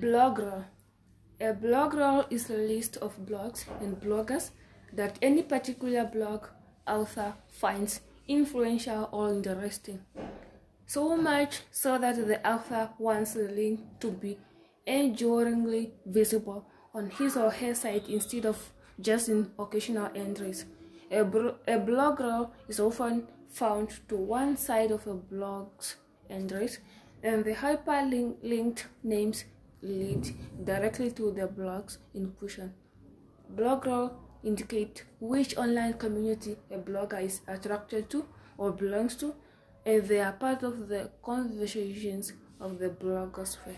Blogroll. A blogroll is a list of blogs and bloggers that any particular blog author finds influential or interesting. So much so that the author wants the link to be enduringly visible on his or her site instead of just in occasional entries. A, bro- a blogroll is often found to one side of a blog's entries, and the hyperlinked names lead directly to the blogs in question. Blogroll indicate which online community a blogger is attracted to or belongs to, and they are part of the conversations of the blogosphere.